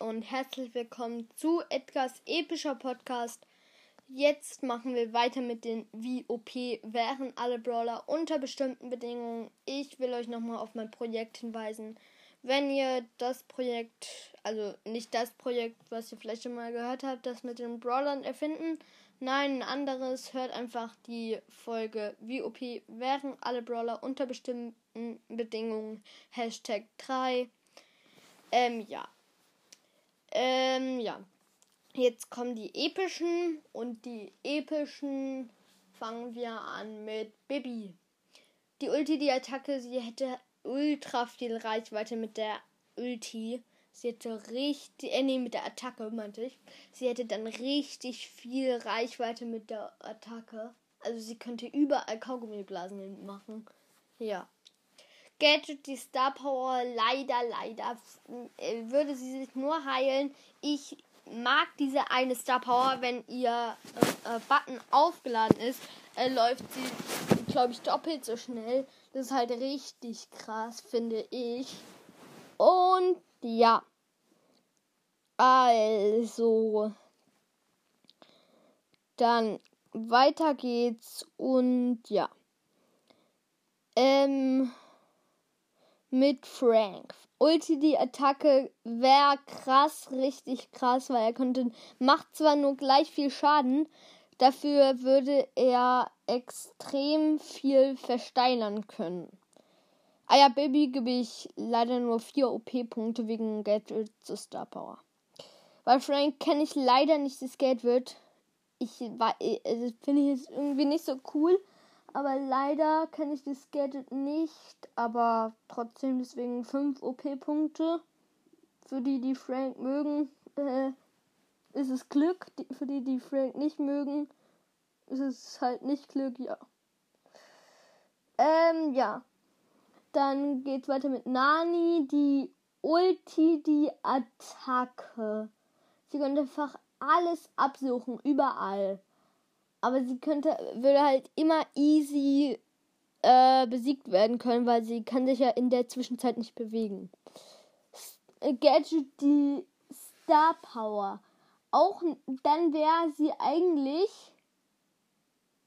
und herzlich willkommen zu Edgars epischer Podcast. Jetzt machen wir weiter mit den VOP wären alle Brawler unter bestimmten Bedingungen. Ich will euch nochmal auf mein Projekt hinweisen. Wenn ihr das Projekt, also nicht das Projekt, was ihr vielleicht schon mal gehört habt, das mit den Brawlern erfinden, nein, ein anderes, hört einfach die Folge VOP wären alle Brawler unter bestimmten Bedingungen. Hashtag 3. Ähm, ja. Ähm, ja. Jetzt kommen die epischen und die epischen fangen wir an mit Bibi. Die Ulti, die Attacke, sie hätte ultra viel Reichweite mit der Ulti. Sie hätte richtig, äh, nee, mit der Attacke meinte ich. Sie hätte dann richtig viel Reichweite mit der Attacke. Also sie könnte überall Kaugummiblasen machen. Ja. Gadget, die Star Power, leider, leider äh, würde sie sich nur heilen. Ich mag diese eine Star Power, wenn ihr äh, äh, Button aufgeladen ist, äh, läuft sie, glaube ich, doppelt so schnell. Das ist halt richtig krass, finde ich. Und ja. Also. Dann weiter geht's und ja. Ähm mit Frank. Ulti die Attacke wäre krass, richtig krass, weil er könnte, macht zwar nur gleich viel Schaden, dafür würde er extrem viel versteinern können. Ah ja, Baby gebe ich leider nur 4 OP-Punkte wegen Gadget zu Star Power. Weil Frank kenne ich leider nicht, das Geld wird. Ich war, also finde es irgendwie nicht so cool. Aber leider kenne ich das Gadget nicht. Aber trotzdem deswegen 5 OP-Punkte. Für die, die Frank mögen, äh, ist es Glück. Für die, die Frank nicht mögen, ist es halt nicht Glück, ja. Ähm, ja. Dann geht's weiter mit Nani, die Ulti, die Attacke. Sie können einfach alles absuchen, überall aber sie könnte, würde halt immer easy äh, besiegt werden können, weil sie kann sich ja in der Zwischenzeit nicht bewegen. Äh, Gadget die Star Power. Auch dann wäre sie eigentlich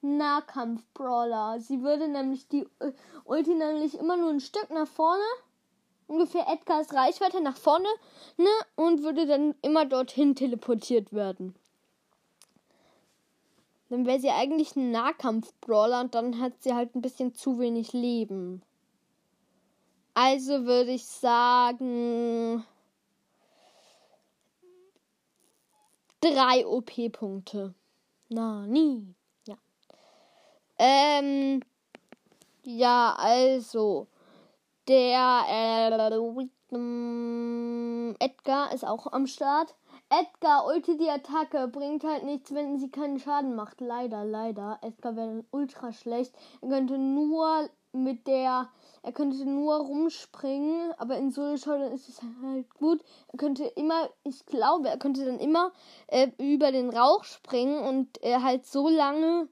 Nahkampf-Brawler. Sie würde nämlich die äh, Ulti nämlich immer nur ein Stück nach vorne, ungefähr Edgars Reichweite nach vorne, ne, und würde dann immer dorthin teleportiert werden. Dann wäre sie eigentlich ein Nahkampf-Brawler und dann hat sie halt ein bisschen zu wenig Leben. Also würde ich sagen. Drei OP-Punkte. Na, nie. Ja. Ähm. Ja, also. Der äh, Edgar ist auch am Start. Edgar, Ulti die Attacke, bringt halt nichts, wenn sie keinen Schaden macht. Leider, leider. Edgar wäre ultra schlecht. Er könnte nur mit der, er könnte nur rumspringen, aber in Solo Showdown ist es halt gut. Er könnte immer, ich glaube, er könnte dann immer äh, über den Rauch springen und äh, halt so lange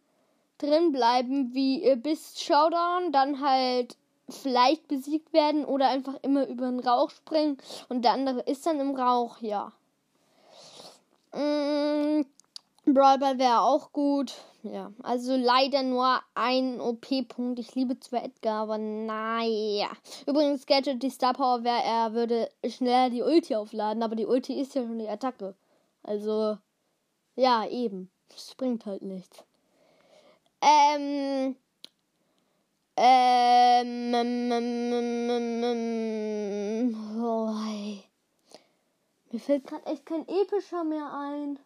drin bleiben, wie äh, bis Showdown, dann halt vielleicht besiegt werden oder einfach immer über den Rauch springen und der andere ist dann im Rauch, ja. Mm, Brawlball wäre auch gut. Ja, also leider nur ein OP-Punkt. Ich liebe zwar Edgar, aber naja. Übrigens, Gadget, die Star Power wäre, er würde schneller die Ulti aufladen, aber die Ulti ist ja schon die Attacke. Also, ja, eben. Das bringt halt nichts. Ähm. Ähm. ähm, ähm, ähm, ähm oh, mir fällt gerade echt kein epischer mehr ein.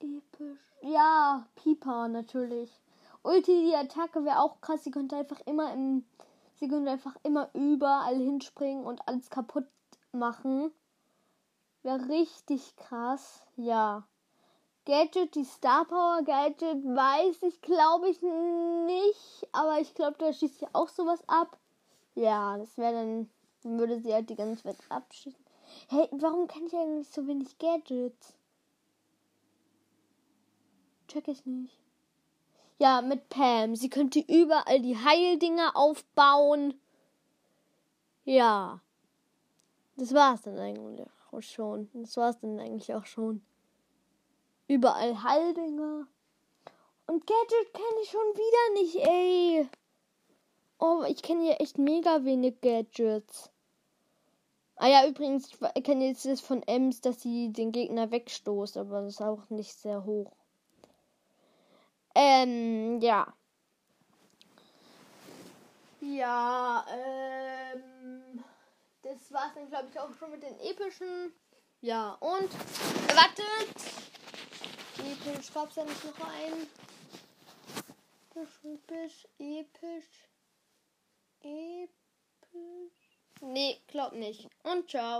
Episch. Ja, Piper natürlich. Ulti, die Attacke wäre auch krass. Sie könnte einfach immer im. Sie könnte einfach immer überall hinspringen und alles kaputt machen. Wäre richtig krass. Ja. Gadget, die Star Power Gadget, weiß ich, glaube ich nicht. Aber ich glaube, da schießt ja auch sowas ab. Ja, das wäre dann, dann würde sie halt die ganze Zeit abschießen. Hey, warum kenne ich eigentlich so wenig Gadgets? Check ich nicht. Ja, mit Pam. Sie könnte überall die Heildinger aufbauen. Ja. Das war's dann eigentlich auch schon. Das war's dann eigentlich auch schon. Überall Haldinger. Und Gadget kenne ich schon wieder nicht, ey. Oh, ich kenne hier echt mega wenig Gadgets. Ah ja, übrigens, ich kenne jetzt das von Ems, dass sie den Gegner wegstoßt, aber das ist auch nicht sehr hoch. Ähm, ja. Ja, ähm, das war's dann, glaube ich, auch schon mit den epischen. Ja, und wartet. Episch gab's ja nicht noch ein. Episch, episch, episch. Nee, glaub nicht. Und ciao.